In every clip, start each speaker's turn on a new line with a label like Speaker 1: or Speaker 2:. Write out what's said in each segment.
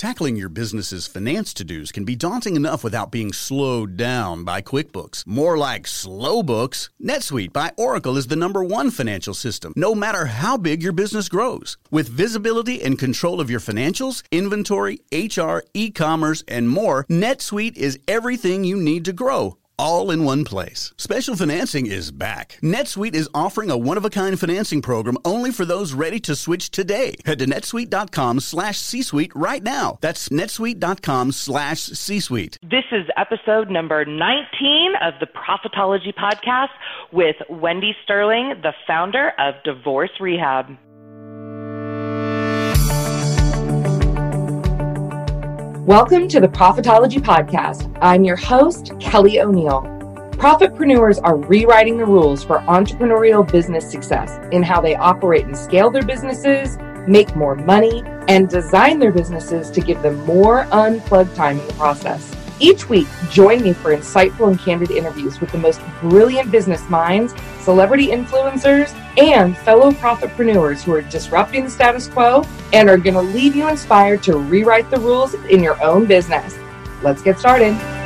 Speaker 1: Tackling your business's finance to dos can be daunting enough without being slowed down by QuickBooks. More like slow books. NetSuite by Oracle is the number one financial system, no matter how big your business grows. With visibility and control of your financials, inventory, HR, e commerce, and more, NetSuite is everything you need to grow all in one place. Special financing is back. NetSuite is offering a one-of-a-kind financing program only for those ready to switch today. Head to netsuite.com slash C-Suite right now. That's netsuite.com slash C-Suite.
Speaker 2: This is episode number 19 of the Profitology Podcast with Wendy Sterling, the founder of Divorce Rehab. Welcome to the Profitology Podcast. I'm your host, Kelly O'Neil. Profitpreneurs are rewriting the rules for entrepreneurial business success in how they operate and scale their businesses, make more money, and design their businesses to give them more unplugged time in the process. Each week, join me for insightful and candid interviews with the most brilliant business minds, celebrity influencers, and fellow profitpreneurs who are disrupting the status quo and are going to leave you inspired to rewrite the rules in your own business. Let's get started.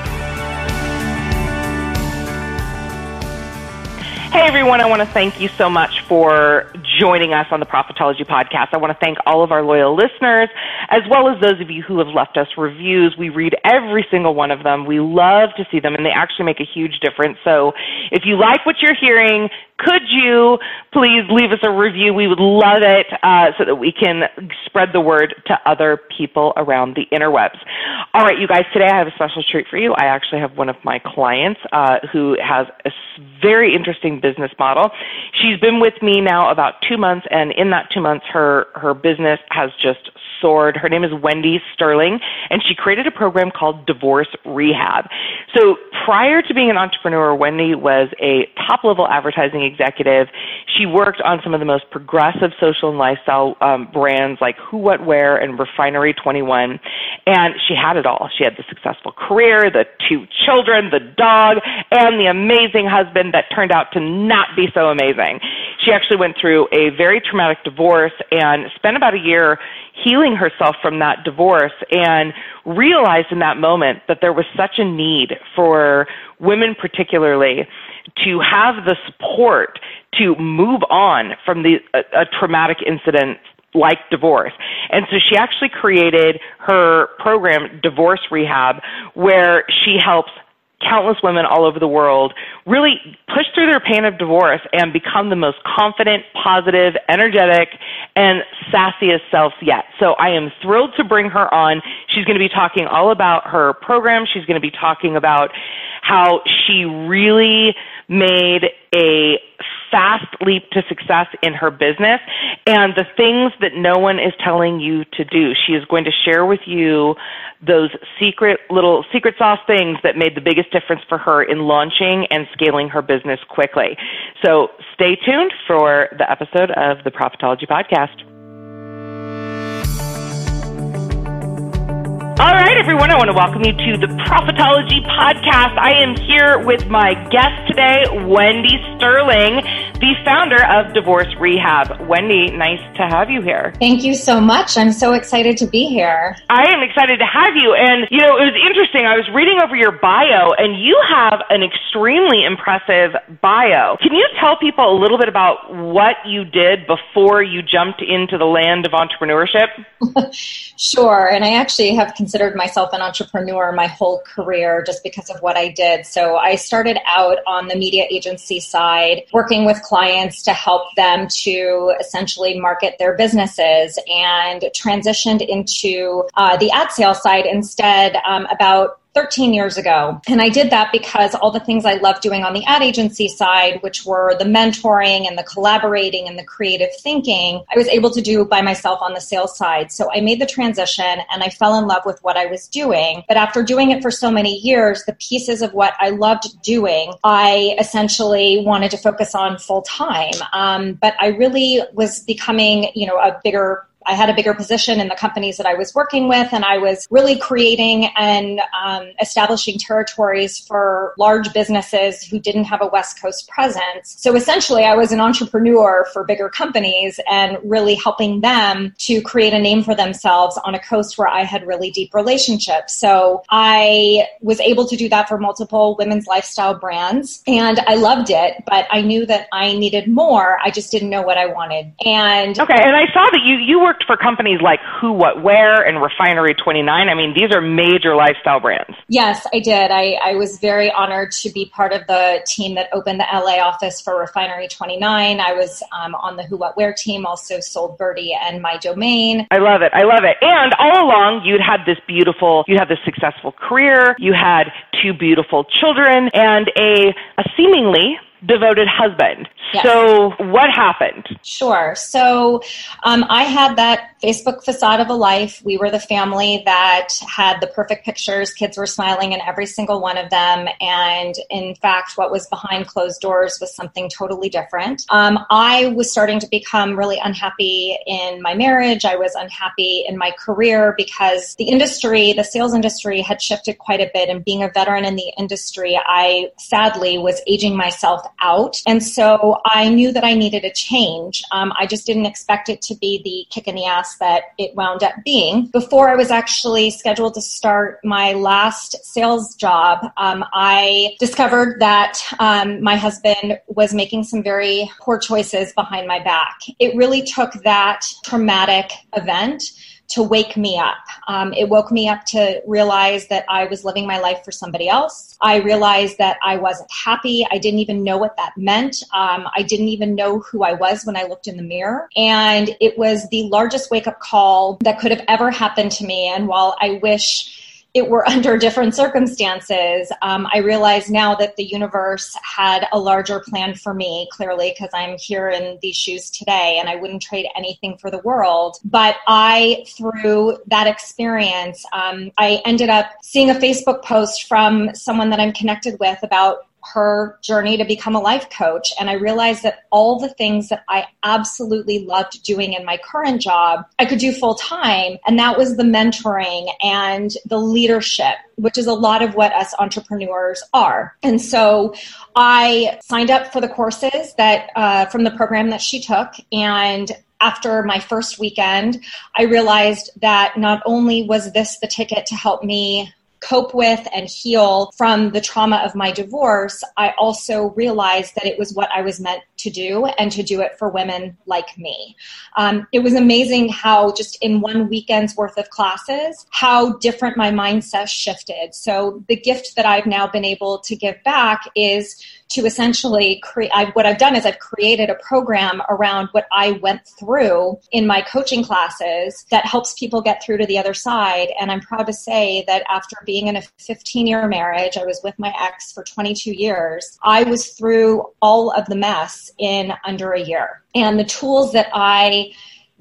Speaker 2: Hey everyone, I want to thank you so much for joining us on the Profitology Podcast. I want to thank all of our loyal listeners, as well as those of you who have left us reviews. We read every single one of them. We love to see them, and they actually make a huge difference. So if you like what you're hearing, could you please leave us a review? We would love it uh, so that we can spread the word to other people around the interwebs. All right, you guys, today I have a special treat for you. I actually have one of my clients uh, who has a very interesting business model. She's been with me now about two months, and in that two months, her, her business has just soared. Her name is Wendy Sterling, and she created a program called Divorce Rehab. So prior to being an entrepreneur, Wendy was a top level advertising executive. She worked on some of the most progressive social and lifestyle um, brands like Who, What, Wear and Refinery 21. And she had it all. She had the successful career, the two children, the dog, and the amazing husband that turned out to not be so amazing. She actually went through a very traumatic divorce and spent about a year healing herself from that divorce and realized in that moment that there was such a need for women particularly to have the support to move on from the a, a traumatic incident like divorce. And so she actually created her program, Divorce Rehab, where she helps countless women all over the world really push through their pain of divorce and become the most confident, positive, energetic, and sassiest selves yet. So I am thrilled to bring her on. She's going to be talking all about her program. She's going to be talking about how she really made a fast leap to success in her business and the things that no one is telling you to do. She is going to share with you those secret little secret sauce things that made the biggest difference for her in launching and scaling her business quickly. So stay tuned for the episode of the Profitology Podcast. All right, everyone, I want to welcome you to the Profitology Podcast. I am here with my guest today, Wendy Sterling, the founder of Divorce Rehab. Wendy, nice to have you here.
Speaker 3: Thank you so much. I'm so excited to be here.
Speaker 2: I am excited to have you. And, you know, it was interesting. I was reading over your bio, and you have an extremely impressive bio. Can you tell people a little bit about what you did before you jumped into the land of entrepreneurship?
Speaker 3: sure. And I actually have considered myself an entrepreneur my whole career just because of what I did. So I started out on the media agency side, working with clients to help them to essentially market their businesses and transitioned into uh, the ad sales side instead um, about 13 years ago. And I did that because all the things I loved doing on the ad agency side, which were the mentoring and the collaborating and the creative thinking, I was able to do by myself on the sales side. So I made the transition and I fell in love with what I was doing. But after doing it for so many years, the pieces of what I loved doing, I essentially wanted to focus on full time. Um, but I really was becoming, you know, a bigger I had a bigger position in the companies that I was working with, and I was really creating and um, establishing territories for large businesses who didn't have a West Coast presence. So essentially, I was an entrepreneur for bigger companies and really helping them to create a name for themselves on a coast where I had really deep relationships. So I was able to do that for multiple women's lifestyle brands, and I loved it, but I knew that I needed more. I just didn't know what I wanted. And
Speaker 2: okay, and I saw that you you worked for companies like Who What Wear and Refinery 29. I mean, these are major lifestyle brands.
Speaker 3: Yes, I did. I, I was very honored to be part of the team that opened the LA office for Refinery 29. I was um, on the Who What Wear team, also sold Byrdie and my domain.
Speaker 2: I love it. I love it. And all along, you'd had this beautiful, you had this successful career. You had two beautiful children and a, a seemingly devoted husband. Yes. So, what happened?
Speaker 3: Sure. So, um, I had that Facebook facade of a life. We were the family that had the perfect pictures. Kids were smiling in every single one of them. And in fact, what was behind closed doors was something totally different. Um, I was starting to become really unhappy in my marriage. I was unhappy in my career because the industry, the sales industry, had shifted quite a bit. And being a veteran in the industry, I sadly was aging myself out. And so I knew that I needed a change. Um, I just didn't expect it to be the kick in the ass that it wound up being. Before I was actually scheduled to start my last sales job, um, I discovered that um, my husband was making some very poor choices behind my back. It really took that traumatic event to wake me up. Um, it woke me up to realize that I was living my life for somebody else. I realized that I wasn't happy. I didn't even know what that meant. Um, I didn't even know who I was when I looked in the mirror. And it was the largest wake up call that could have ever happened to me. And while I wish it were under different circumstances, um, I realize now that the universe had a larger plan for me, clearly, because I'm here in these shoes today and I wouldn't trade anything for the world. But I, through that experience, um, I ended up seeing a Facebook post from someone that I'm connected with about her journey to become a life coach. And I realized that all the things that I absolutely loved doing in my current job, I could do full time. And that was the mentoring and the leadership, which is a lot of what us entrepreneurs are. And so I signed up for the courses that uh, from the program that she took. And after my first weekend, I realized that not only was this the ticket to help me cope with and heal from the trauma of my divorce, I also realized that it was what I was meant to do and to do it for women like me. Um, it was amazing how just in one weekend's worth of classes, how different my mindset shifted. So the gift that I've now been able to give back is to essentially create what I've done is I've created a program around what I went through in my coaching classes that helps people get through to the other side. And I'm proud to say that after being in a 15 year marriage, I was with my ex for 22 years. I was through all of the mess in under a year. And the tools that I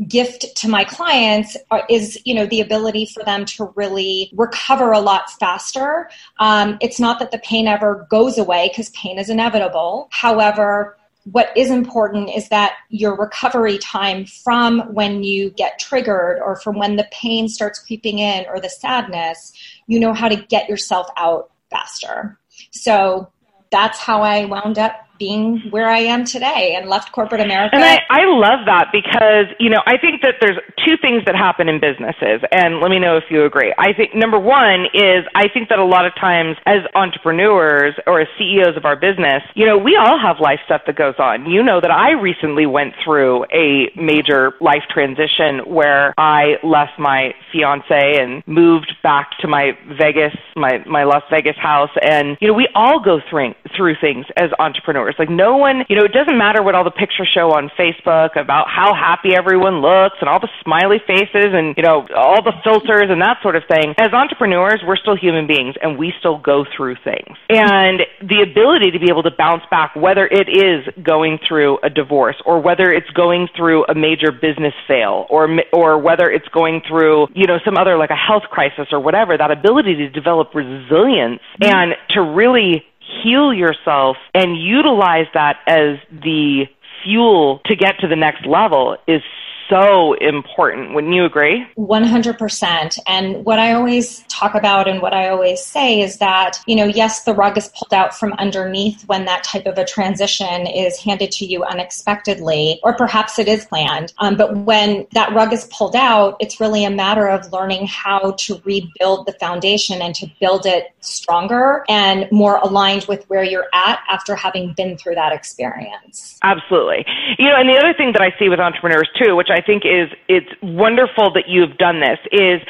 Speaker 3: gift to my clients is you know the ability for them to really recover a lot faster. Um, it's not that the pain ever goes away because pain is inevitable. However what is important is that your recovery time from when you get triggered or from when the pain starts creeping in or the sadness you know how to get yourself out faster. So that's how i wound up being where I am today and left corporate America.
Speaker 2: And I, I love that because, you know, I think that there's two things that happen in businesses. And let me know if you agree. I think number one is I think that a lot of times as entrepreneurs or as CEOs of our business, you know, we all have life stuff that goes on. You know that I recently went through a major life transition where I left my fiance and moved back to my Vegas, my, my Las Vegas house. And, you know, we all go through, through things as entrepreneurs Like no one, you know, it doesn't matter what all the pictures show on Facebook about how happy everyone looks and all the smiley faces and, you know, all the filters and that sort of thing. As entrepreneurs, we're still human beings and we still go through things. And the ability to be able to bounce back, whether it is going through a divorce or whether it's going through a major business fail or, or whether it's going through, you know, some other like a health crisis or whatever, that ability to develop resilience and to really heal yourself and utilize that as the fuel to get to the next level is so important. Wouldn't you agree?
Speaker 3: 100%. And what I always talk about and what I always say is that, you know, yes, the rug is pulled out from underneath when that type of a transition is handed to you unexpectedly, or perhaps it is planned. Um, but when that rug is pulled out, it's really a matter of learning how to rebuild the foundation and to build it stronger and more aligned with where you're at after having been through that experience.
Speaker 2: Absolutely. You know, and the other thing that I see with entrepreneurs too, which I think is it's wonderful that you've done this, is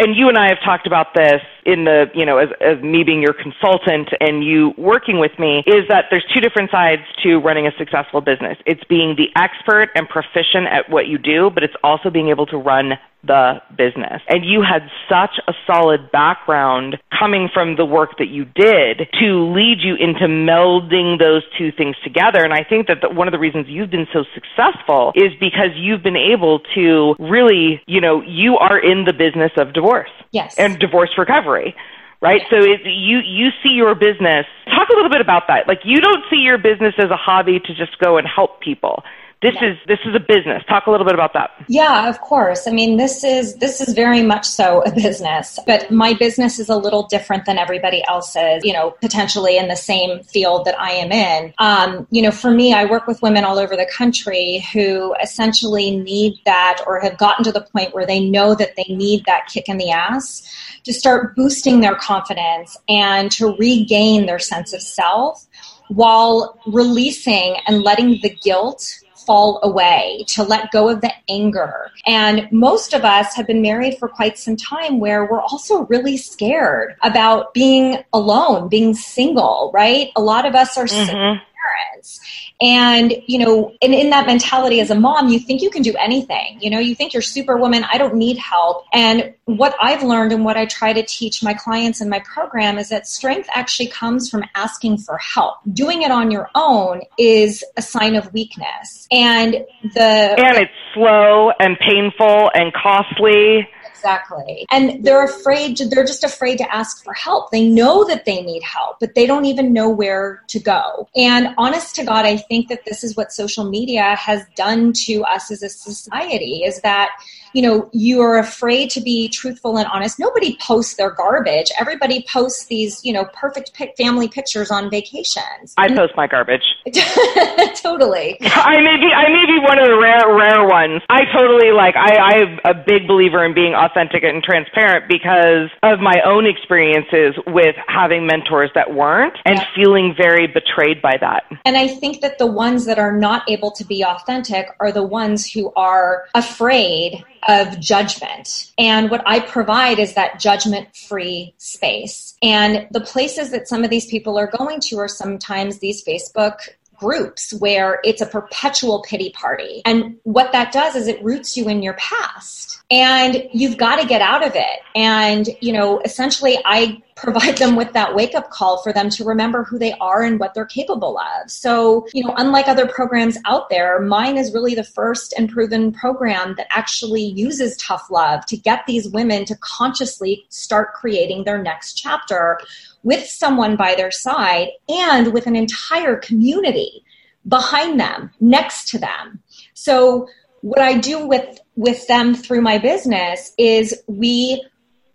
Speaker 2: and you and I have talked about this in the, you know, as, as me being your consultant and you working with me, is that there's two different sides to running a successful business. It's being the expert and proficient at what you do, but it's also being able to run the business. And you had such a solid background coming from the work that you did to lead you into melding those two things together. And I think that the, one of the reasons you've been so successful is because you've been able to really, you know, you are in the business of divorce.
Speaker 3: Yes.
Speaker 2: And divorce recovery right? So you you see your business. Talk a little bit about that. Like you don't see your business as a hobby to just go and help people. This yeah. is this is a business. Talk a little bit about that.
Speaker 3: Yeah, of course. I mean, this is this is very much so a business, but my business is a little different than everybody else's. You know, potentially in the same field that I am in. Um, you know, for me, I work with women all over the country who essentially need that or have gotten to the point where they know that they need that kick in the ass to start boosting their confidence and to regain their sense of self while releasing and letting the guilt fall away, to let go of the anger. And most of us have been married for quite some time where we're also really scared about being alone, being single, right? A lot of us are mm-hmm. Parents. And, you know, and in that mentality as a mom, you think you can do anything. You know, you think you're superwoman, I don't need help. And what I've learned and what I try to teach my clients in my program is that strength actually comes from asking for help. Doing it on your own is a sign of weakness. And the
Speaker 2: And it's slow and painful and costly
Speaker 3: Exactly. And they're afraid, to, they're just afraid to ask for help. They know that they need help, but they don't even know where to go. And honest to God, I think that this is what social media has done to us as a society is that you know, you are afraid to be truthful and honest. Nobody posts their garbage. Everybody posts these, you know, perfect pic- family pictures on vacations.
Speaker 2: I post my garbage.
Speaker 3: totally.
Speaker 2: I may be I may be one of the rare rare ones. I totally like I I'm a big believer in being authentic and transparent because of my own experiences with having mentors that weren't and yeah. feeling very betrayed by that.
Speaker 3: And I think that the ones that are not able to be authentic are the ones who are afraid of judgment. And what I provide is that judgment free space. And the places that some of these people are going to are sometimes these Facebook groups where it's a perpetual pity party. And what that does is it roots you in your past and you've got to get out of it. And, you know, essentially I provide them with that wake up call for them to remember who they are and what they're capable of. So, you know, unlike other programs out there, mine is really the first and proven program that actually uses tough love to get these women to consciously start creating their next chapter with someone by their side and with an entire community behind them, next to them. So what I do with with them through my business is we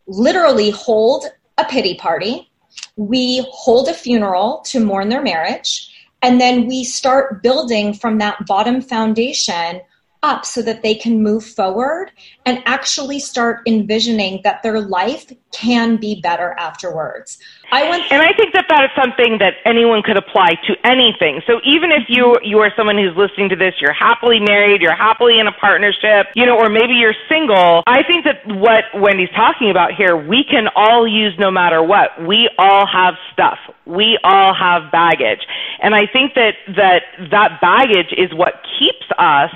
Speaker 3: literally hold a pity party. We hold a funeral to mourn their marriage. And then we start building from that bottom foundation up so that they can move forward and actually start envisioning that their life can be better afterwards.
Speaker 2: I went and I think that that is something that anyone could apply to anything. So even if you you are someone who's listening to this, you're happily married, you're happily in a partnership, you know, or maybe you're single. I think that what Wendy's talking about here, we can all use no matter what. We all have stuff. We all have baggage. And I think that that that baggage is what keeps us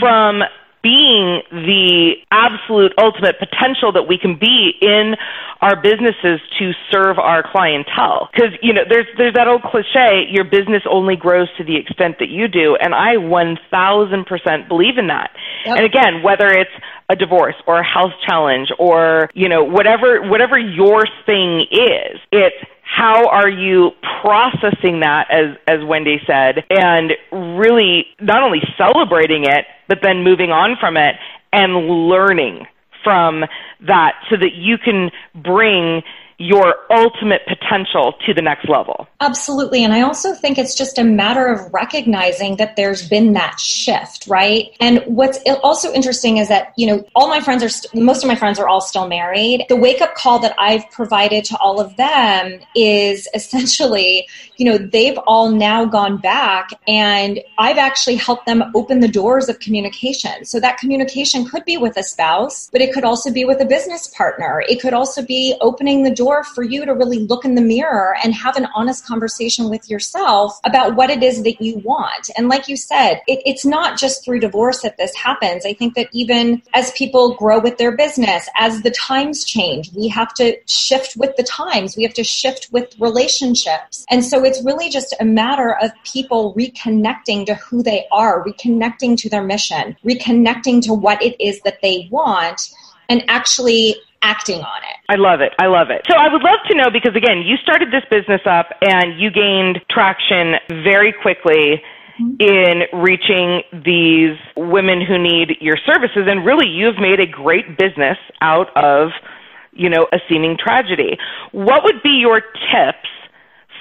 Speaker 2: from being the absolute ultimate potential that we can be in our businesses to serve our clientele. Because, you know, there's, there's that old cliche, your business only grows to the extent that you do. And I 1000% believe in that. Yep. And again, whether it's a divorce or a health challenge or, you know, whatever, whatever your thing is, it's how are you processing that, as, as Wendy said, and really not only celebrating it, but then moving on from it and learning from that so that you can bring your ultimate potential to the next level.
Speaker 3: Absolutely. And I also think it's just a matter of recognizing that there's been that shift, right? And what's also interesting is that, you know, all my friends are, st- most of my friends are all still married. The wake up call that I've provided to all of them is essentially, you know, they've all now gone back and I've actually helped them open the doors of communication. So that communication could be with a spouse, but it could also be with a business partner. It could also be opening the door door for you to really look in the mirror and have an honest conversation with yourself about what it is that you want. And like you said, it, it's not just through divorce that this happens. I think that even as people grow with their business, as the times change, we have to shift with the times. We have to shift with relationships. And so it's really just a matter of people reconnecting to who they are, reconnecting to their mission, reconnecting to what it is that they want and actually acting on it.
Speaker 2: I love it. I love it. So I would love to know because again, you started this business up and you gained traction very quickly mm-hmm. in reaching these women who need your services and really you've made a great business out of you know a seeming tragedy what would be your tips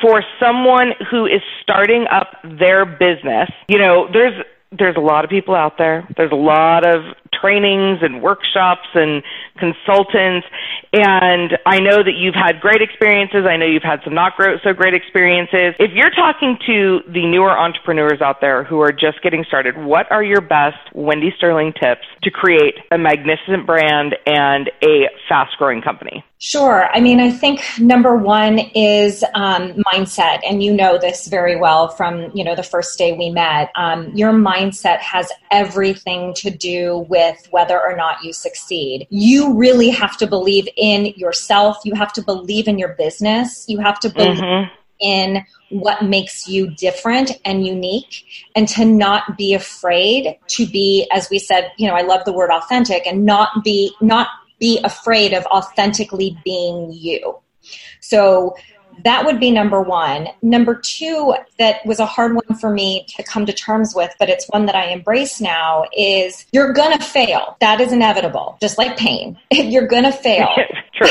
Speaker 2: for someone who is starting up their business you know there's there's a lot of people out there. There's a lot of trainings and workshops and consultants. And I know that you've had great experiences. I know you've had some not so great experiences. If you're talking to the newer entrepreneurs out there who are just getting started, what are your best Wendy Sterling tips to create a magnificent brand and a fast growing company?
Speaker 3: Sure. I mean, I think number one is um, mindset, and you know this very well from you know the first day we met. Um, your mindset has everything to do with whether or not you succeed. You really have to believe in yourself. You have to believe in your business. You have to believe mm-hmm. in what makes you different and unique, and to not be afraid to be, as we said. You know, I love the word authentic, and not be not be afraid of authentically being you. So that would be number one. Number two, that was a hard one for me to come to terms with, but it's one that I embrace now is you're going to fail. That is inevitable, just like pain. you're going to fail.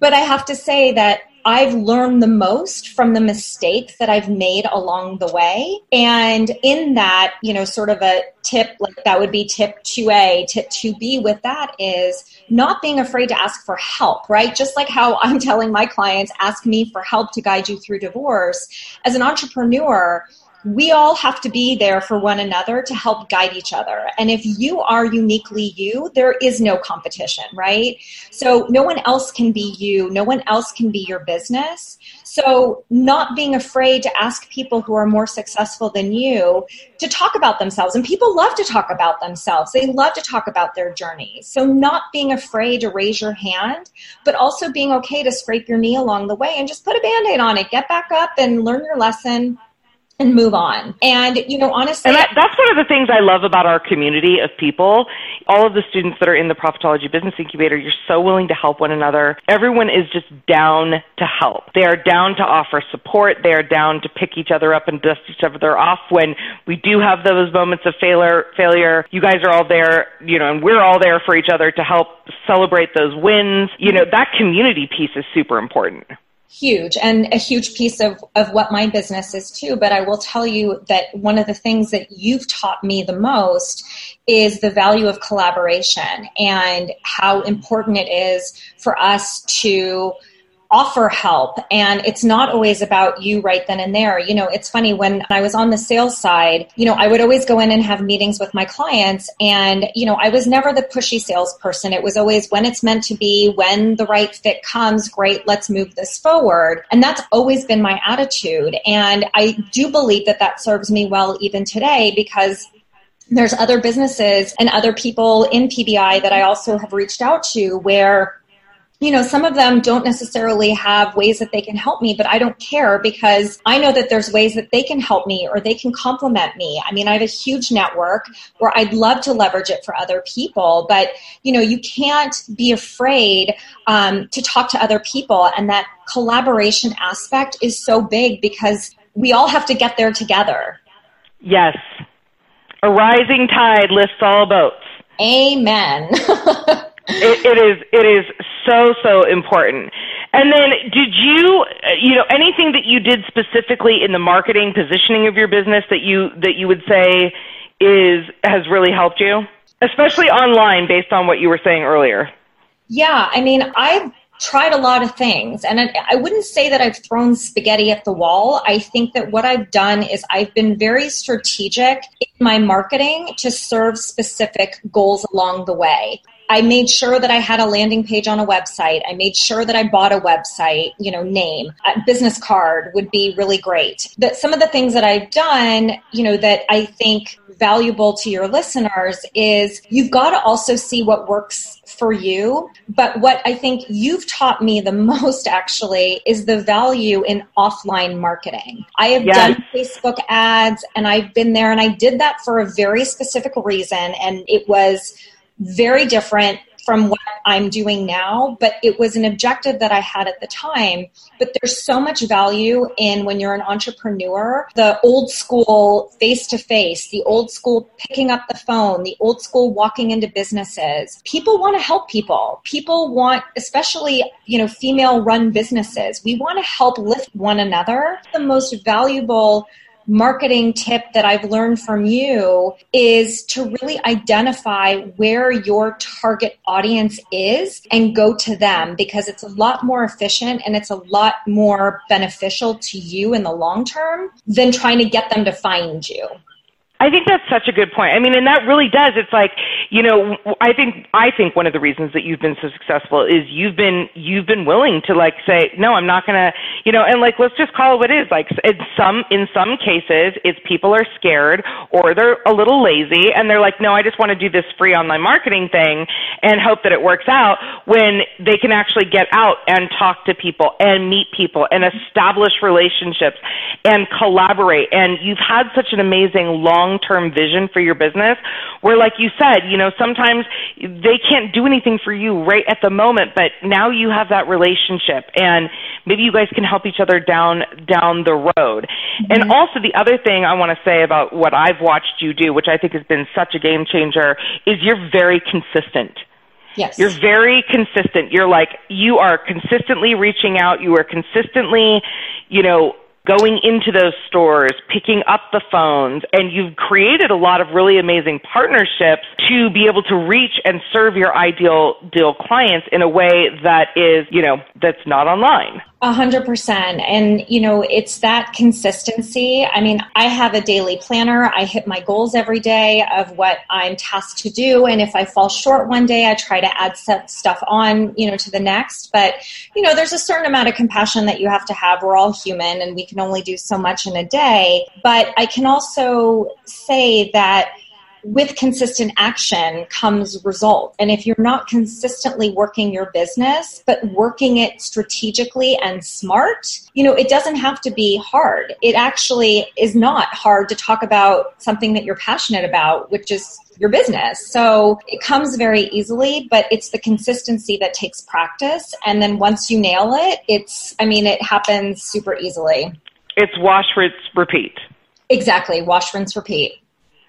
Speaker 3: but I have to say that I've learned the most from the mistakes that I've made along the way. And in that, you know, sort of a tip, like that would be tip 2A, tip 2B with that is not being afraid to ask for help, right? Just like how I'm telling my clients, ask me for help to guide you through divorce. As an entrepreneur, we all have to be there for one another to help guide each other. And if you are uniquely you, there is no competition, right? So no one else can be you, no one else can be your business. So not being afraid to ask people who are more successful than you to talk about themselves. And people love to talk about themselves. They love to talk about their journeys. So not being afraid to raise your hand, but also being okay to scrape your knee along the way and just put a band-aid on it. Get back up and learn your lesson and move on. And, you know, honestly.
Speaker 2: And that, that's one of the things I love about our community of people. All of the students that are in the Profitology Business Incubator, you're so willing to help one another. Everyone is just down to help. They are down to offer support. They are down to pick each other up and dust each other off when we do have those moments of failure. Failure. You guys are all there, you know, and we're all there for each other to help celebrate those wins. You know, that community piece is super important
Speaker 3: huge and a huge piece of, of what my business is too. But I will tell you that one of the things that you've taught me the most is the value of collaboration and how important it is for us to offer help. And it's not always about you right then and there. You know it's funny when i was on the sales side you know i would always go in and have meetings with my clients. And you know i was never the pushy salesperson. It was always when it's meant to be when the right fit comes great let's move this forward. And that's always been my attitude. And i do believe that that serves me well even today because there's other businesses and other people in PBI that I also have reached out to where you know, some of them don't necessarily have ways that they can help me, but I don't care because I know that there's ways that they can help me or they can complement me. I mean, I have a huge network where I'd love to leverage it for other people, but you know, you can't be afraid um, to talk to other people, and that collaboration aspect is so big because we all have to get there together.
Speaker 2: Yes, a rising tide lifts all boats.
Speaker 3: Amen.
Speaker 2: it, it is it is so so important. And then, did you uh, you know anything that you did specifically in the marketing positioning of your business that you that you would say is has really helped you, especially online, based on what you were saying earlier?
Speaker 3: Yeah, I mean, I've tried a lot of things and I wouldn't say that I've thrown spaghetti at the wall. I think that what I've done is I've been very strategic in my marketing to serve specific goals along the way. I made sure that I had a landing page on a website. I made sure that I bought a website, you know, name, a business card would be really great. But some of the things that I've done, you know, that I think valuable to your listeners is you've got to also see what works for you. But what I think you've taught me the most actually is the value in offline marketing. I have yes. done Facebook ads and I've been there and I did that for a very specific reason. And it was very different from what I'm doing now, but it was an objective that I had at the time. But there's so much value in when you're an entrepreneur, the old school face to face, the old school picking up the phone, the old school walking into businesses. People want to help people. People want, especially, you know, female run businesses, we want to help lift one another. The most valuable marketing tip that I've learned from you is to really identify where your target audience is and go to them because it's a lot more efficient and it's a lot more beneficial to you in the long term than trying to get them to find you.
Speaker 2: I think that's such a good point. I mean, and that really does. It's like, you know, I think I think one of the reasons that you've been so successful is you've been you've been willing to like say, no, I'm not to, you know, and like let's just call it what it is. Like in some in some cases, it's people are scared or they're a little lazy and they're like, no, I just want to do this free online marketing thing and hope that it works out when they can actually get out and talk to people and meet people and establish relationships and collaborate. And you've had such an amazing long long-term vision for your business where like you said, you know, sometimes they can't do anything for you right at the moment, but now you have that relationship and maybe you guys can help each other down down the road. Mm-hmm. And also the other thing I want to say about what I've watched you do, which I think has been such a game changer, is you're very consistent.
Speaker 3: Yes.
Speaker 2: You're very consistent. You're like, you are consistently reaching out. You are consistently, you know, going into those stores, picking up the phones, and you've created a lot of really amazing partnerships to be able to reach and serve your ideal deal clients in a way that is, you know, that's not online.
Speaker 3: A hundred percent. And, you know, it's that consistency. I mean, I have a daily planner. I hit my goals every day of what I'm tasked to do. And if I fall short one day, I try to add stuff on, you know, to the next. But, you know, there's a certain amount of compassion that you have to have. We're all human and we can only do so much in a day. But I can also say that with consistent action comes result. And if you're not consistently working your business, but working it strategically and smart, you know, it doesn't have to be hard. It actually is not hard to talk about something that you're passionate about, which is your business. So it comes very easily, but it's the consistency that takes practice. And then once you nail it, it's, I mean, it happens super easily.
Speaker 2: It's wash, rinse, repeat.
Speaker 3: Exactly. Wash, rinse, repeat.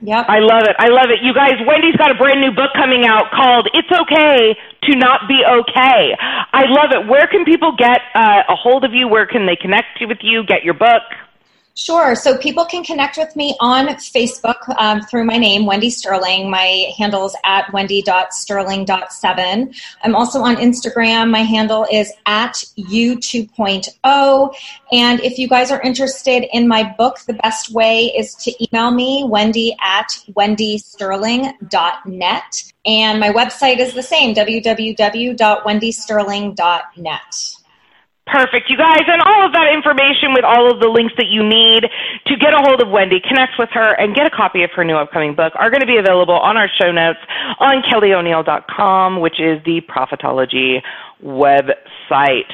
Speaker 3: Yep.
Speaker 2: I love it. I love it. You guys, Wendy's got a brand new book coming out called It's Okay to Not Be Okay. I love it. Where can people get uh, a hold of you? Where can they connect you with you, get your book?
Speaker 3: Sure. So people can connect with me on Facebook um, through my name, Wendy Sterling. My handle is at wendy.sterling.7. I'm also on Instagram. My handle is at u2.0. And if you guys are interested in my book, the best way is to email me, wendy at wendysterling.net. And my website is the same, www.wendysterling.net.
Speaker 2: Perfect, you guys, and all of that information with all of the links that you need to get a hold of Wendy, connect with her, and get a copy of her new upcoming book are going to be available on our show notes on kellyoneil.com, which is the Profitology website.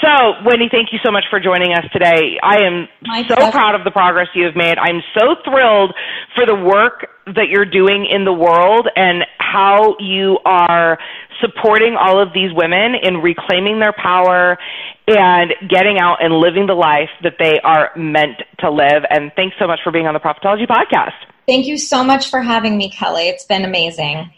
Speaker 2: So, Wendy, thank you so much for joining us today. I am My so pleasure. proud of the progress you have made. I'm so thrilled for the work that you're doing in the world and how you are supporting all of these women in reclaiming their power and getting out and living the life that they are meant to live. And thanks so much for being on the Profitology podcast.
Speaker 3: Thank you so much for having me, Kelly. It's been amazing.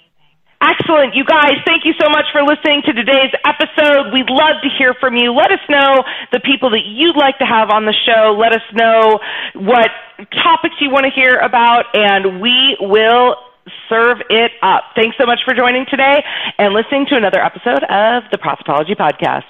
Speaker 2: Excellent. You guys, thank you so much for listening to today's episode. We'd love to hear from you. Let us know the people that you'd like to have on the show. Let us know what topics you want to hear about, and we will serve it up. Thanks so much for joining today and listening to another episode of the Profitology Podcast.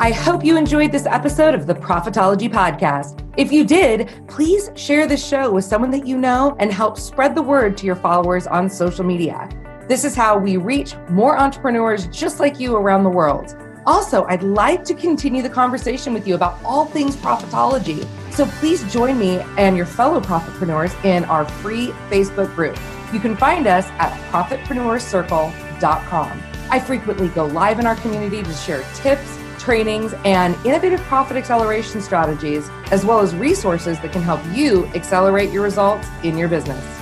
Speaker 4: I hope you enjoyed this episode of the Profitology Podcast. If you did, please share this show with someone that you know and help spread the word to your followers on social media. This is how we reach more entrepreneurs just like you around the world. Also, I'd like to continue the conversation with you about all things profitology. So please join me and your fellow profitpreneurs in our free Facebook group. You can find us at profitpreneurscircle.com. I frequently go live in our community to share tips trainings, and innovative profit acceleration strategies, as well as resources that can help you accelerate your results in your business.